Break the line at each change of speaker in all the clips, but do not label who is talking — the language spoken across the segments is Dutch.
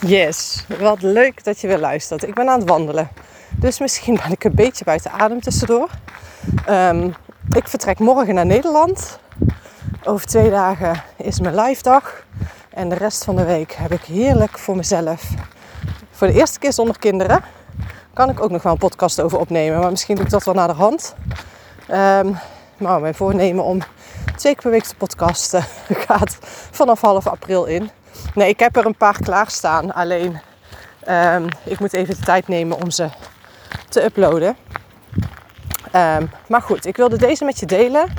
Yes, wat leuk dat je weer luistert. Ik ben aan het wandelen. Dus misschien ben ik een beetje buiten adem tussendoor. Um, ik vertrek morgen naar Nederland. Over twee dagen is mijn live dag. En de rest van de week heb ik heerlijk voor mezelf. Voor de eerste keer zonder kinderen. Kan ik ook nog wel een podcast over opnemen. Maar misschien doe ik dat wel naar de hand. Maar mijn voornemen om twee keer per week te podcasten gaat vanaf half april in. Nee, ik heb er een paar klaarstaan. Alleen um, ik moet even de tijd nemen om ze te uploaden. Um, maar goed, ik wilde deze met je delen.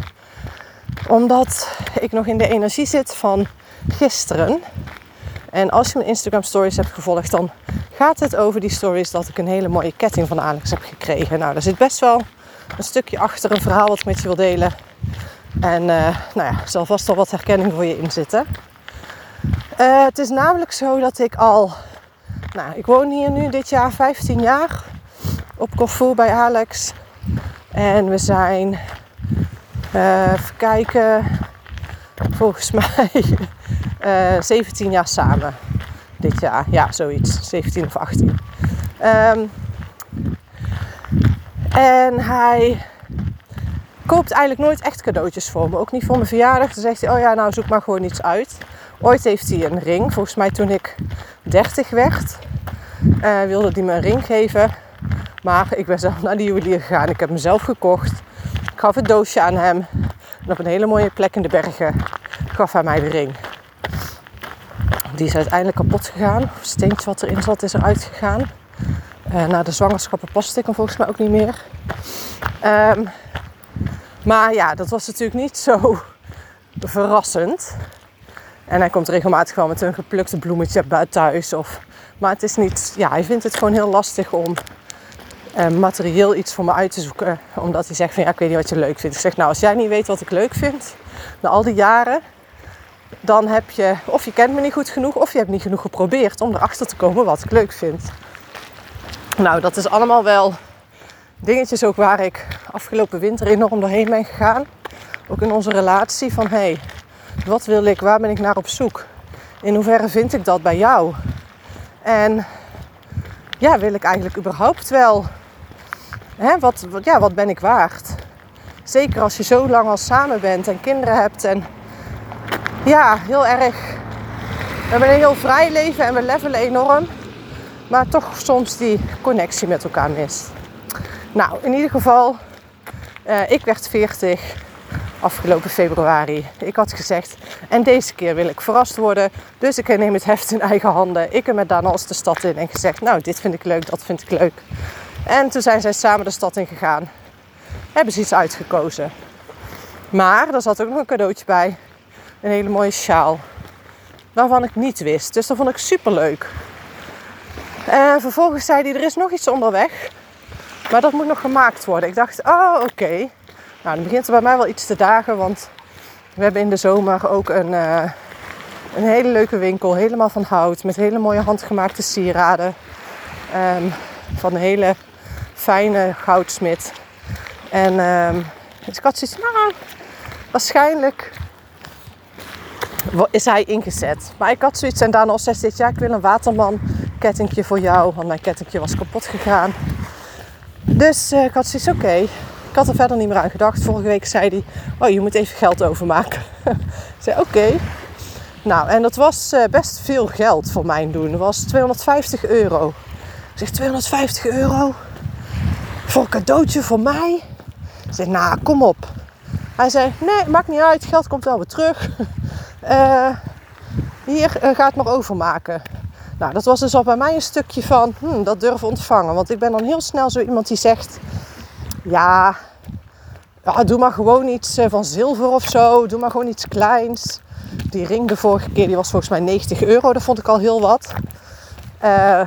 Omdat ik nog in de energie zit van gisteren. En als je mijn Instagram stories hebt gevolgd, dan gaat het over die stories dat ik een hele mooie ketting van Alex heb gekregen. Nou, daar zit best wel een stukje achter een verhaal wat ik met je wil delen. En uh, nou ja, er zal vast wel wat herkenning voor je in zitten. Uh, het is namelijk zo dat ik al, nou, ik woon hier nu dit jaar 15 jaar op Corfu bij Alex. En we zijn, uh, even kijken, volgens mij uh, eh, 17 jaar samen dit jaar. Ja, zoiets, 17 of 18. Um, ehm, en hij koopt eigenlijk nooit echt cadeautjes voor me. Ook niet voor mijn verjaardag. Dan zegt hij, oh ja, nou zoek maar gewoon iets uit. Ooit heeft hij een ring. Volgens mij toen ik 30 werd, uh, wilde hij me een ring geven. Maar ik ben zelf naar de juwelier gegaan. Ik heb hem zelf gekocht. Ik gaf het doosje aan hem. En op een hele mooie plek in de bergen gaf hij mij de ring. Die is uiteindelijk kapot gegaan. Het steentje wat erin zat is eruit gegaan. Uh, na de zwangerschappen paste ik hem volgens mij ook niet meer. Um, maar ja, dat was natuurlijk niet zo verrassend. En hij komt regelmatig wel met een geplukte bloemetje bij thuis. Of, maar het is niet, ja, hij vindt het gewoon heel lastig om eh, materieel iets voor me uit te zoeken. Omdat hij zegt van ja, ik weet niet wat je leuk vindt. Ik zeg nou, als jij niet weet wat ik leuk vind, na al die jaren, dan heb je, of je kent me niet goed genoeg, of je hebt niet genoeg geprobeerd om erachter te komen wat ik leuk vind. Nou, dat is allemaal wel dingetjes ook waar ik afgelopen winter enorm doorheen ben gegaan. Ook in onze relatie van hey, wat wil ik? Waar ben ik naar op zoek? In hoeverre vind ik dat bij jou? En ja, wil ik eigenlijk überhaupt wel? Hè, wat, ja, wat ben ik waard? Zeker als je zo lang al samen bent en kinderen hebt. En ja, heel erg. We hebben een heel vrij leven en we levelen enorm. Maar toch soms die connectie met elkaar mist. Nou, in ieder geval, uh, ik werd 40 afgelopen februari. Ik had gezegd, en deze keer wil ik verrast worden. Dus ik neem het heft in eigen handen. Ik heb met Dana als de stad in en gezegd, nou dit vind ik leuk, dat vind ik leuk. En toen zijn zij samen de stad in gegaan. Hebben ze iets uitgekozen. Maar er zat ook nog een cadeautje bij. Een hele mooie sjaal. Waarvan ik niet wist. Dus dat vond ik super leuk. En vervolgens zei hij, er is nog iets onderweg. Maar dat moet nog gemaakt worden. Ik dacht, oh oké. Nou, dan begint er bij mij wel iets te dagen, want we hebben in de zomer ook een, uh, een hele leuke winkel, helemaal van hout, met hele mooie handgemaakte sieraden. Um, van een hele fijne goudsmit. En ik had zoiets, nou, waarschijnlijk is hij ingezet. Maar ik had zoiets en daarna zegt dit, ja, ik wil een waterman kettingje voor jou, want mijn kettingje was kapot gegaan. Dus uh, ik had zoiets, oké, had er verder niet meer aan gedacht. Vorige week zei hij, oh je moet even geld overmaken. ik zei oké. Nou, en dat was eh, best veel geld voor mijn doen. Dat was 250 euro. Ik zeg 250 euro? Voor een cadeautje voor mij? Ik zeg, nou kom op. Hij zei, nee, maakt niet uit. Geld komt wel weer terug. Uh, hier, uh, ga het maar overmaken. Nou, dat was dus al bij mij een stukje van hmm, dat durven ontvangen. Want ik ben dan heel snel zo iemand die zegt: ja, ja, doe maar gewoon iets eh, van zilver of zo. Doe maar gewoon iets kleins. Die ring de vorige keer die was volgens mij 90 euro. Dat vond ik al heel wat. Uh,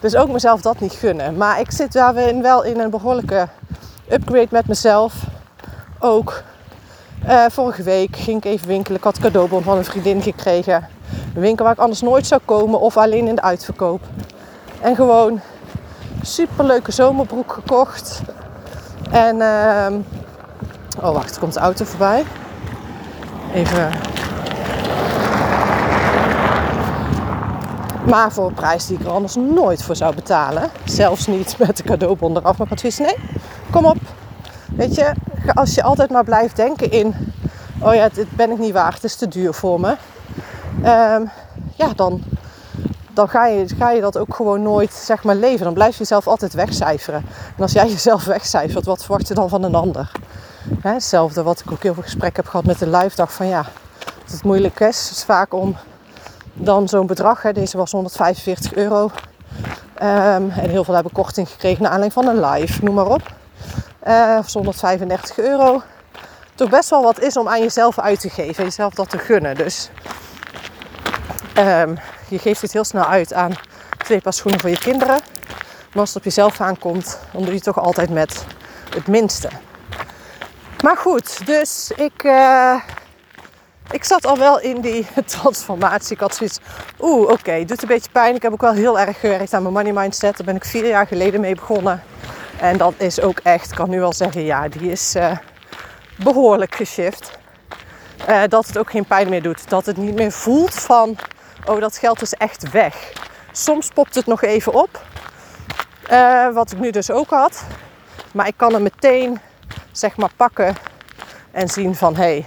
dus ook mezelf dat niet gunnen. Maar ik zit daarin wel in een behoorlijke upgrade met mezelf. Ook uh, vorige week ging ik even winkelen. Ik had cadeaubon van een vriendin gekregen. Een winkel waar ik anders nooit zou komen of alleen in de uitverkoop. En gewoon super leuke zomerbroek gekocht. En, uh, oh wacht, er komt de auto voorbij. Even. Maar voor een prijs die ik er anders nooit voor zou betalen. Zelfs niet met de cadeaubon eraf. Maar zoiets, nee, kom op. Weet je, als je altijd maar blijft denken in... Oh ja, dit ben ik niet waard, het is te duur voor me. Ehm, ja, dan, dan ga, je, ga je dat ook gewoon nooit zeg maar, leven. Dan blijf je jezelf altijd wegcijferen. En als jij jezelf wegcijfert, wat verwacht je dan van een ander? Hè, hetzelfde wat ik ook heel veel gesprek heb gehad met de live dag. Van ja, dat het moeilijk is, is vaak om dan zo'n bedrag. Hè, deze was 145 euro. Ehm, en heel veel hebben korting gekregen naar aanleiding van een live, noem maar op. Uh, 135 euro. Toch best wel wat is om aan jezelf uit te geven, jezelf dat te gunnen. Dus um, je geeft het heel snel uit aan twee paar schoenen voor je kinderen. Maar als het op jezelf aankomt, dan doe je het toch altijd met het minste. Maar goed, dus ik, uh, ik zat al wel in die transformatie. Ik had zoiets, oeh, oké, doet een beetje pijn. Ik heb ook wel heel erg gewerkt aan mijn money mindset. Daar ben ik vier jaar geleden mee begonnen. En dat is ook echt, ik kan nu wel zeggen, ja, die is uh, behoorlijk geshift. Uh, dat het ook geen pijn meer doet. Dat het niet meer voelt van, oh, dat geld is echt weg. Soms popt het nog even op. Uh, wat ik nu dus ook had. Maar ik kan hem meteen, zeg maar, pakken en zien van, hé, hey,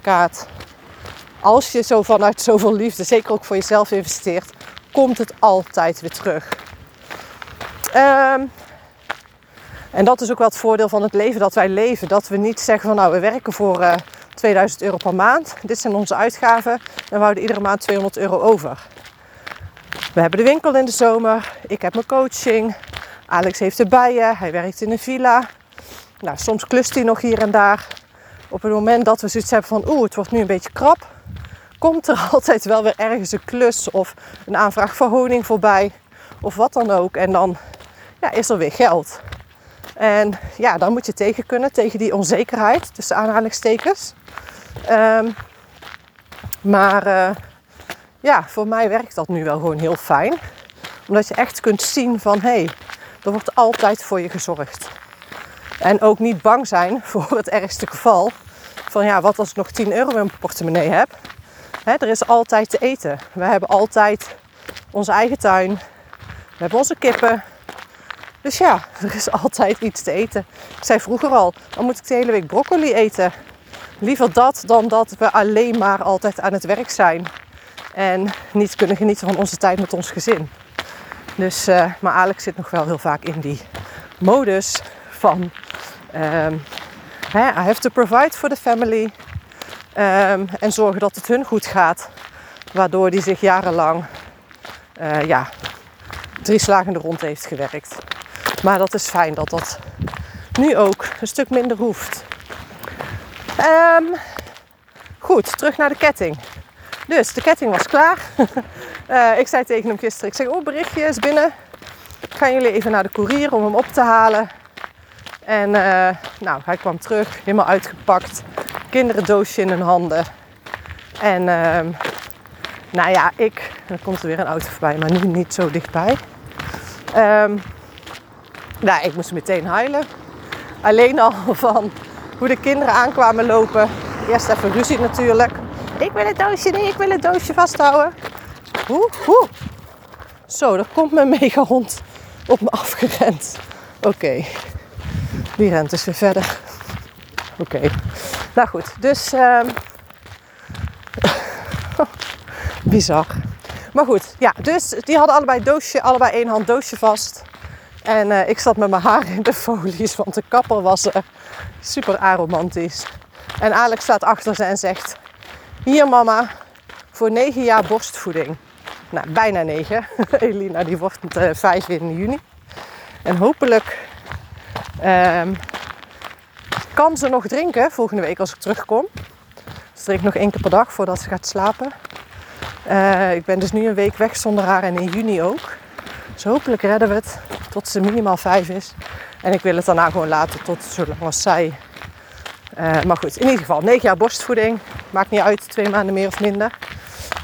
Kaat, als je zo vanuit zoveel liefde, zeker ook voor jezelf investeert, komt het altijd weer terug. Um, en dat is ook wel het voordeel van het leven dat wij leven. Dat we niet zeggen van nou we werken voor uh, 2000 euro per maand. Dit zijn onze uitgaven. En we houden iedere maand 200 euro over. We hebben de winkel in de zomer. Ik heb mijn coaching. Alex heeft de bijen. Hij werkt in een villa. Nou, soms klust hij nog hier en daar. Op het moment dat we zoiets hebben van oeh, het wordt nu een beetje krap komt er altijd wel weer ergens een klus of een aanvraag voor honing voorbij of wat dan ook. En dan ja, is er weer geld. En ja, dan moet je tegen kunnen, tegen die onzekerheid, tussen aanhalingstekens. Um, maar uh, ja, voor mij werkt dat nu wel gewoon heel fijn. Omdat je echt kunt zien van, hé, hey, er wordt altijd voor je gezorgd. En ook niet bang zijn voor het ergste geval. Van ja, wat als ik nog 10 euro in mijn portemonnee heb? Hè, er is altijd te eten. We hebben altijd onze eigen tuin. We hebben onze kippen. Dus ja, er is altijd iets te eten. Ik zei vroeger al, dan moet ik de hele week broccoli eten. Liever dat dan dat we alleen maar altijd aan het werk zijn. En niet kunnen genieten van onze tijd met ons gezin. Dus, uh, maar Alex zit nog wel heel vaak in die modus van... Um, I have to provide for the family. Um, en zorgen dat het hun goed gaat. Waardoor die zich jarenlang uh, ja, drie slagen rond heeft gewerkt. Maar dat is fijn dat dat nu ook een stuk minder hoeft. Um, goed, terug naar de ketting. Dus de ketting was klaar. uh, ik zei tegen hem gisteren, ik zeg, oh berichtje is binnen. Gaan jullie even naar de koerier om hem op te halen. En uh, nou, hij kwam terug, helemaal uitgepakt. Kinderendoosje in hun handen. En uh, nou ja, ik, er komt er weer een auto voorbij, maar niet, niet zo dichtbij. Um, nou, ik moest meteen huilen. Alleen al van hoe de kinderen aankwamen lopen. Eerst even ruzie natuurlijk. Ik wil het doosje, nee, ik wil het doosje vasthouden. Hoe, hoe. Zo, er komt mijn megahond op me afgerend. Oké, die rent dus weer verder. Oké, nou goed, dus um... bizar. Maar goed, ja, dus die hadden allebei doosje, allebei één hand doosje vast. En uh, ik zat met mijn haar in de folies, want de kapper was uh, super aromantisch. En Alex staat achter ze en zegt: Hier mama, voor negen jaar borstvoeding. Nou, bijna negen. Elina die wordt uh, vijf in juni. En hopelijk um, kan ze nog drinken volgende week als ik terugkom. Ze drinkt nog één keer per dag voordat ze gaat slapen. ik ben dus nu een week weg zonder haar en in juni ook. Dus hopelijk redden we het tot ze minimaal vijf is. En ik wil het daarna gewoon laten tot zolang als zij. Uh, maar goed, in ieder geval 9 jaar borstvoeding. Maakt niet uit, twee maanden meer of minder.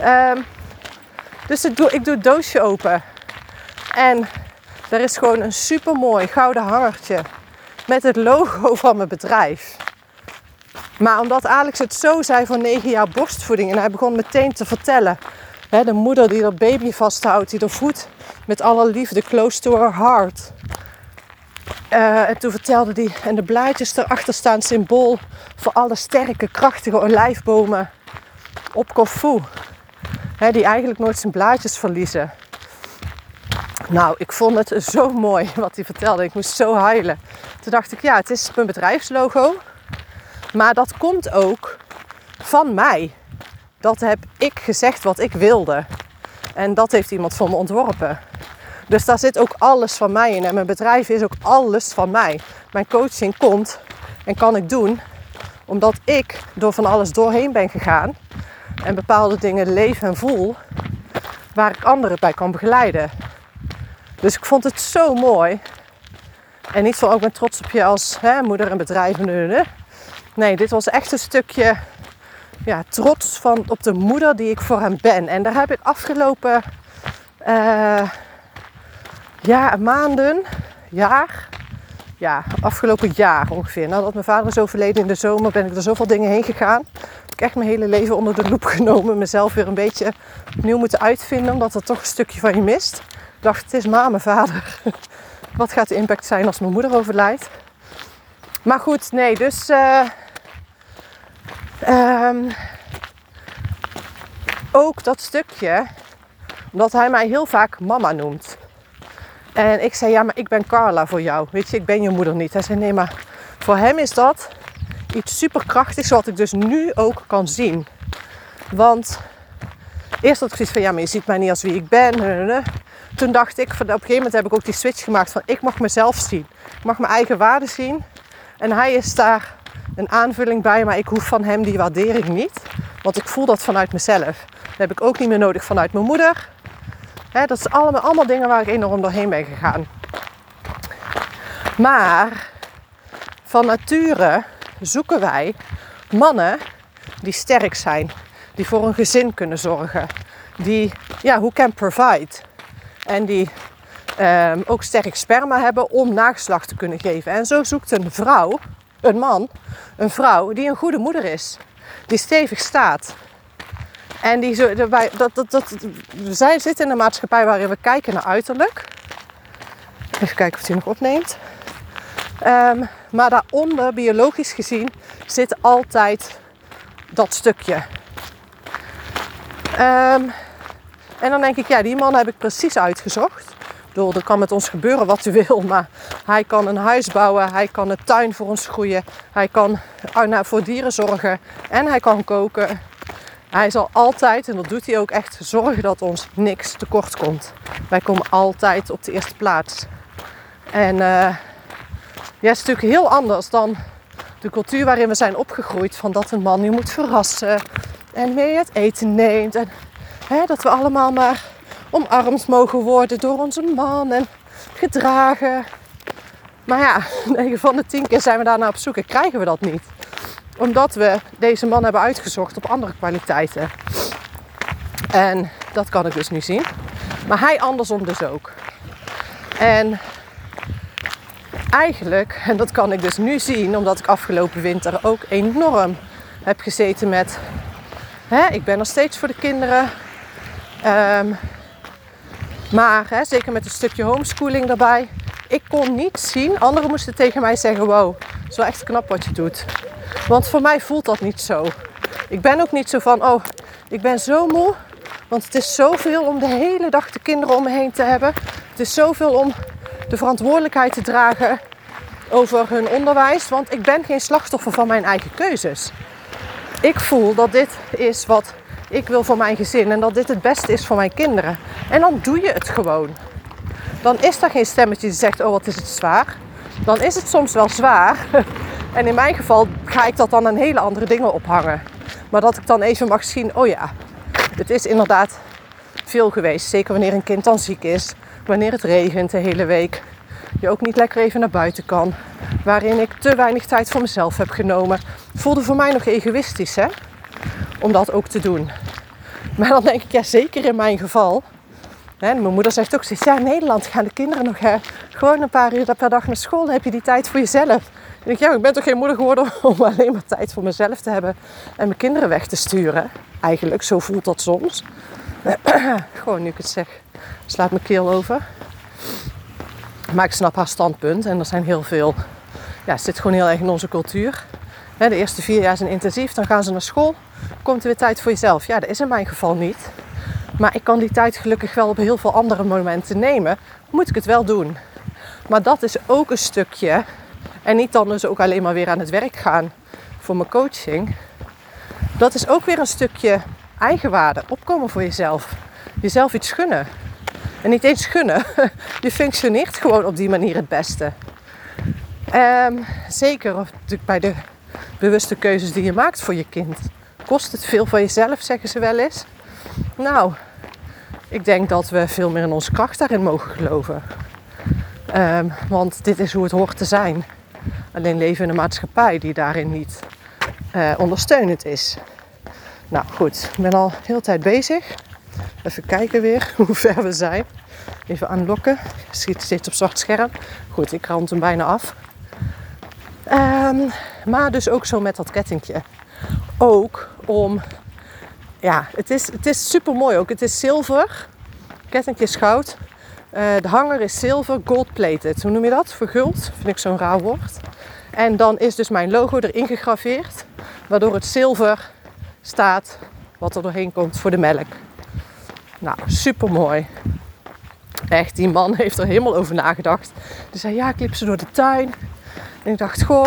Um, dus ik doe, ik doe het doosje open. En er is gewoon een super mooi gouden hangertje met het logo van mijn bedrijf. Maar omdat Alex het zo zei van 9 jaar borstvoeding en hij begon meteen te vertellen De moeder die dat baby vasthoudt, die er voedt met alle liefde, close to her heart. Uh, en toen vertelde hij, en de blaadjes erachter staan symbool voor alle sterke, krachtige olijfbomen op Corfu. Die eigenlijk nooit zijn blaadjes verliezen. Nou, ik vond het zo mooi wat hij vertelde. Ik moest zo huilen. Toen dacht ik, ja, het is mijn bedrijfslogo. Maar dat komt ook van mij. Dat heb ik gezegd wat ik wilde. En dat heeft iemand voor me ontworpen. Dus daar zit ook alles van mij in. En mijn bedrijf is ook alles van mij. Mijn coaching komt en kan ik doen omdat ik door van alles doorheen ben gegaan. En bepaalde dingen leef en voel waar ik anderen bij kan begeleiden. Dus ik vond het zo mooi. En niet van, ook oh, ben trots op je als hè, moeder en bedrijf. Nee, dit was echt een stukje ja, trots van, op de moeder die ik voor hem ben. En daar heb ik afgelopen uh, ja, maanden, jaar, ja, afgelopen jaar ongeveer. Nadat mijn vader is overleden in de zomer, ben ik er zoveel dingen heen gegaan. Heb ik echt mijn hele leven onder de loep genomen. Mezelf weer een beetje opnieuw moeten uitvinden, omdat er toch een stukje van je mist. Ik dacht, het is ma, mijn vader. Wat gaat de impact zijn als mijn moeder overlijdt? Maar goed, nee, dus... Uh, um, ook dat stukje, omdat hij mij heel vaak mama noemt. En ik zei, ja, maar ik ben Carla voor jou. Weet je, ik ben je moeder niet. Hij zei, nee, maar voor hem is dat iets superkrachtigs, wat ik dus nu ook kan zien. Want eerst had ik zoiets van, ja, maar je ziet mij niet als wie ik ben. Toen dacht ik, op een gegeven moment heb ik ook die switch gemaakt van, ik mag mezelf zien. Ik mag mijn eigen waarde zien. En hij is daar een aanvulling bij, maar ik hoef van hem die waardering niet. Want ik voel dat vanuit mezelf. Dat heb ik ook niet meer nodig vanuit mijn moeder. dat zijn allemaal, dingen waar ik enorm doorheen ben gegaan. Maar van nature zoeken wij mannen die sterk zijn, die voor een gezin kunnen zorgen, die, ja, who can provide. En die um, ook sterk sperma hebben om nageslacht te kunnen geven. En zo zoekt een vrouw, een man, een vrouw die een goede moeder is, die stevig staat. En die zo, dat, dat, dat, we zitten in een maatschappij waarin we kijken naar uiterlijk. Even kijken of hij nog opneemt. Um, maar daaronder, biologisch gezien, zit altijd dat stukje. Um, en dan denk ik, ja, die man heb ik precies uitgezocht. Bedoel, er kan met ons gebeuren wat u wil, maar hij kan een huis bouwen, hij kan een tuin voor ons groeien, hij kan voor dieren zorgen en hij kan koken. Hij zal altijd, en dat doet hij ook echt, zorgen dat ons niks tekort komt. Wij komen altijd op de eerste plaats. En uh, is natuurlijk heel anders dan de cultuur waarin we zijn opgegroeid. Van dat een man nu moet verrassen en mee het eten neemt. En hè, dat we allemaal maar omarmd mogen worden door onze man en gedragen. Maar ja, 9 van de 10 keer zijn we daarna op zoek en krijgen we dat niet. Omdat we deze man hebben uitgezocht op andere kwaliteiten. En dat kan ik dus nu zien. Maar hij andersom dus ook. En eigenlijk, en dat kan ik dus nu zien, omdat ik afgelopen winter ook enorm heb gezeten met. Hè, ik ben er steeds voor de kinderen. Um, maar hè, zeker met een stukje homeschooling erbij. Ik kon niet zien. Anderen moesten tegen mij zeggen: Wow, het is wel echt knap wat je doet. Want voor mij voelt dat niet zo. Ik ben ook niet zo van: Oh, ik ben zo moe. Want het is zoveel om de hele dag de kinderen om me heen te hebben. Het is zoveel om de verantwoordelijkheid te dragen over hun onderwijs. Want ik ben geen slachtoffer van mijn eigen keuzes. Ik voel dat dit is wat ik wil voor mijn gezin en dat dit het beste is voor mijn kinderen. En dan doe je het gewoon. Dan is er geen stemmetje die zegt, oh wat is het zwaar. Dan is het soms wel zwaar. En in mijn geval ga ik dat dan aan hele andere dingen ophangen. Maar dat ik dan even mag zien, oh ja, het is inderdaad veel geweest. Zeker wanneer een kind dan ziek is. Wanneer het regent de hele week. Je ook niet lekker even naar buiten kan. Waarin ik te weinig tijd voor mezelf heb genomen. Voelde voor mij nog egoïstisch, hè? Om dat ook te doen. Maar dan denk ik, ja, zeker in mijn geval. Hè, mijn moeder zegt ook ja, in Nederland gaan de kinderen nog hè, gewoon een paar uur per dag naar school. Dan heb je die tijd voor jezelf. En ik, ja, ik ben toch geen moeder geworden om alleen maar tijd voor mezelf te hebben en mijn kinderen weg te sturen. Eigenlijk, zo voelt dat soms. Gewoon nu ik het zeg, slaat mijn keel over. Maar ik snap haar standpunt en er zijn heel veel. Ja, het zit gewoon heel erg in onze cultuur. De eerste vier jaar zijn intensief, dan gaan ze naar school. Komt er weer tijd voor jezelf? Ja, dat is in mijn geval niet. Maar ik kan die tijd gelukkig wel op heel veel andere momenten nemen. Moet ik het wel doen. Maar dat is ook een stukje. En niet dan dus ook alleen maar weer aan het werk gaan voor mijn coaching. Dat is ook weer een stukje eigenwaarde. Opkomen voor jezelf. Jezelf iets gunnen. En niet eens gunnen. Je functioneert gewoon op die manier het beste. Um, zeker bij de bewuste keuzes die je maakt voor je kind. Kost het veel van jezelf, zeggen ze wel eens. Nou, ik denk dat we veel meer in onze kracht daarin mogen geloven. Um, want dit is hoe het hoort te zijn. Alleen leven in een maatschappij die daarin niet uh, ondersteunend is. Nou goed, ik ben al heel tijd bezig. Even kijken weer hoe ver we zijn. Even aanlokken. Schiet steeds op zwart scherm. Goed, ik rond hem bijna af. Um, maar dus ook zo met dat kettingje. Ook om, ja, het is, het is super mooi ook. Het is zilver. Kettingje is goud. Uh, de hanger is zilver, gold plated. Hoe noem je dat? Verguld. Vind ik zo'n raar woord. En dan is dus mijn logo erin gegraveerd. Waardoor het zilver staat wat er doorheen komt voor de melk. Nou, super mooi. Echt, die man heeft er helemaal over nagedacht. Die zei, ja, ik ze door de tuin. En ik dacht, goh,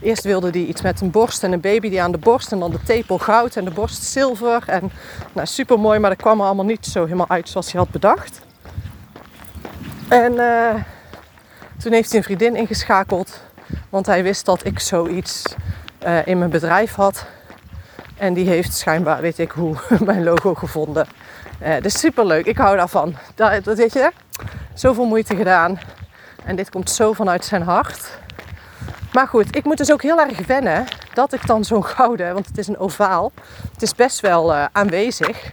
eerst wilde hij iets met een borst en een baby die aan de borst. En dan de tepel goud en de borst zilver. En nou, super mooi, maar dat kwam er allemaal niet zo helemaal uit zoals hij had bedacht. En uh, toen heeft hij een vriendin ingeschakeld. Want hij wist dat ik zoiets uh, in mijn bedrijf had. En die heeft schijnbaar, weet ik hoe, mijn logo gevonden. Uh, dus super leuk. Ik hou daarvan. Dat, dat weet je, zoveel moeite gedaan. En dit komt zo vanuit zijn hart. Maar goed, ik moet dus ook heel erg wennen dat ik dan zo'n gouden, want het is een ovaal, het is best wel uh, aanwezig,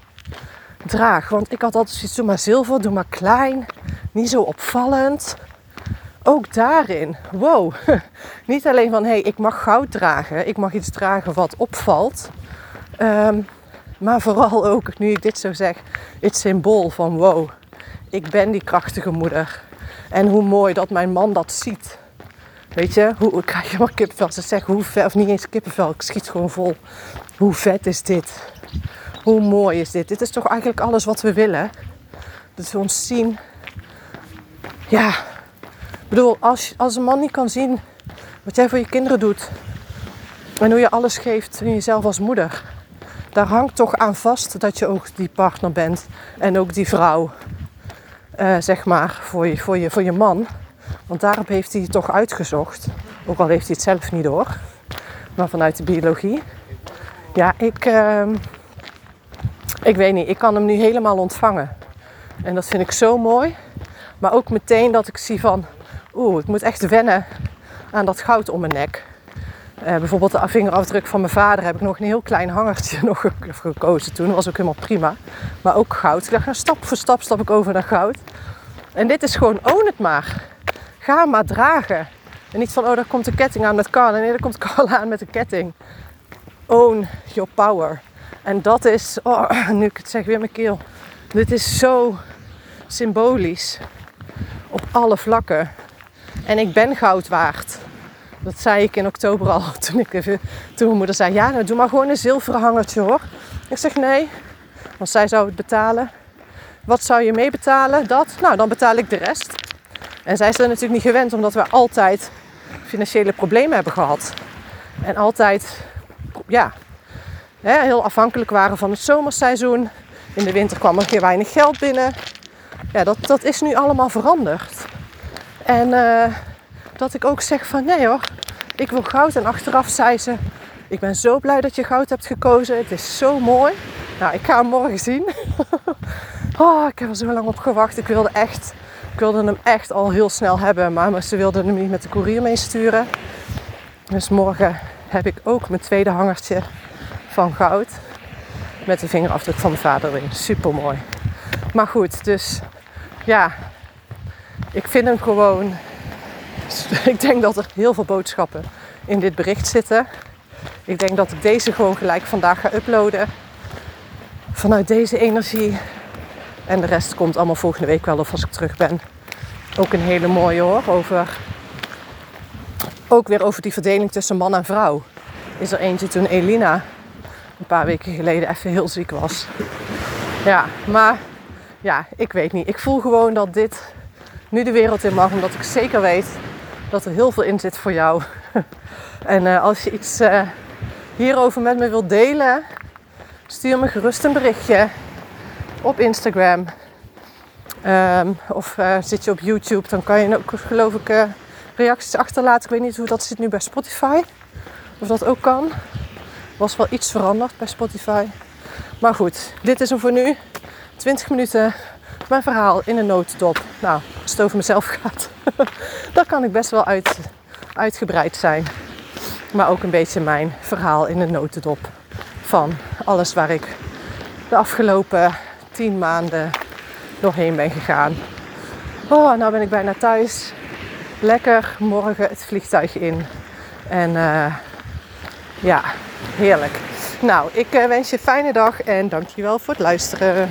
draag. Want ik had altijd zoiets, doe maar zilver, doe maar klein, niet zo opvallend. Ook daarin, wow, niet alleen van hé, hey, ik mag goud dragen, ik mag iets dragen wat opvalt. Um, maar vooral ook, nu ik dit zo zeg, het symbool van wow, ik ben die krachtige moeder. En hoe mooi dat mijn man dat ziet. Weet je, hoe, ik krijg helemaal kippenvel. Ze zeggen hoe vet, of niet eens kippenvel, ik schiet gewoon vol. Hoe vet is dit? Hoe mooi is dit? Dit is toch eigenlijk alles wat we willen? Dat we ons zien. Ja, ik bedoel, als, als een man niet kan zien wat jij voor je kinderen doet. En hoe je alles geeft in jezelf als moeder. Daar hangt toch aan vast dat je ook die partner bent. En ook die vrouw. Uh, zeg maar, voor je, voor, je, voor je man. Want daarop heeft hij toch uitgezocht. Ook al heeft hij het zelf niet door. Maar vanuit de biologie. Ja, ik, uh, ik weet niet. Ik kan hem nu helemaal ontvangen. En dat vind ik zo mooi. Maar ook meteen dat ik zie van... Oeh, ik moet echt wennen aan dat goud om mijn nek. Uh, bijvoorbeeld de vingerafdruk van mijn vader heb ik nog een heel klein hangertje nog gekozen toen. Dat was ook helemaal prima. Maar ook goud. Ik dacht, nou, stap voor stap stap ik over naar goud. En dit is gewoon, own het maar. Ga maar dragen. En niet van, oh, daar komt een ketting aan met Carla. Nee, daar komt Carla aan met een ketting. Own your power. En dat is, oh, nu ik het zeg weer mijn keel. Dit is zo symbolisch. Op alle vlakken. En ik ben goud waard. Dat zei ik in oktober al. Toen, ik even, toen mijn moeder zei, ja, nou doe maar gewoon een zilveren hangertje hoor. Ik zeg nee. Want zij zou het betalen. Wat zou je meebetalen? Dat? Nou, dan betaal ik de rest. En zij zijn natuurlijk niet gewend omdat we altijd financiële problemen hebben gehad. En altijd ja, heel afhankelijk waren van het zomerseizoen. In de winter kwam er keer weinig geld binnen. Ja, dat, dat is nu allemaal veranderd. En uh, dat ik ook zeg van nee hoor, ik wil goud. En achteraf zei ze, ik ben zo blij dat je goud hebt gekozen. Het is zo mooi. Nou, ik ga hem morgen zien. oh, ik heb er zo lang op gewacht. Ik wilde echt wilde hem echt al heel snel hebben, maar ze wilden hem niet met de koerier meesturen. Dus morgen heb ik ook mijn tweede hangertje van goud. Met de vingerafdruk van mijn vader erin. Super mooi. Maar goed, dus ja, ik vind hem gewoon. Ik denk dat er heel veel boodschappen in dit bericht zitten. Ik denk dat ik deze gewoon gelijk vandaag ga uploaden. vanuit deze energie. En de rest komt allemaal volgende week wel of als ik terug ben. Ook een hele mooie hoor. Over, ook weer over die verdeling tussen man en vrouw. Is er eentje toen Elina een paar weken geleden even heel ziek was. Ja, maar ja, ik weet niet. Ik voel gewoon dat dit nu de wereld in mag. Omdat ik zeker weet dat er heel veel in zit voor jou. en uh, als je iets uh, hierover met me wilt delen, stuur me gerust een berichtje op Instagram. Um, of uh, zit je op YouTube, dan kan je ook geloof ik reacties achterlaten. Ik weet niet hoe dat zit nu bij Spotify. Of dat ook kan. Was wel iets veranderd bij Spotify. Maar goed, dit is hem voor nu. 20 minuten mijn verhaal in een notendop. Nou, als het over mezelf gaat, dan kan ik best wel uit, uitgebreid zijn. Maar ook een beetje mijn verhaal in een notendop van alles waar ik de afgelopen 10 maanden doorheen ben gegaan. Oh, nou ben ik bijna thuis. Lekker morgen het vliegtuig in. En uh, ja, heerlijk. Nou, ik uh, wens je een fijne dag en dankjewel voor het luisteren.